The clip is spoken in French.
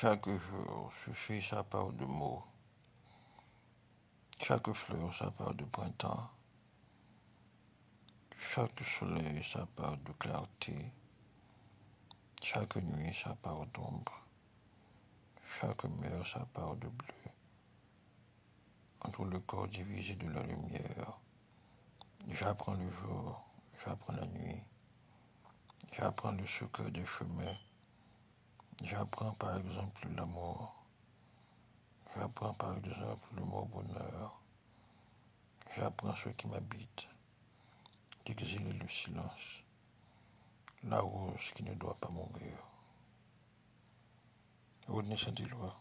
Chaque jour suffit sa part de mots. Chaque fleur sa part de printemps. Chaque soleil sa part de clarté. Chaque nuit sa part d'ombre. Chaque mer sa part de bleu. Entre le corps divisé de la lumière, j'apprends le jour, j'apprends la nuit. J'apprends le secret des chemins. J'apprends par exemple l'amour. J'apprends par exemple le mot bonheur. J'apprends ce qui m'habite. L'exil et le silence. La rose qui ne doit pas mourir. Rodney Saint-Éloi.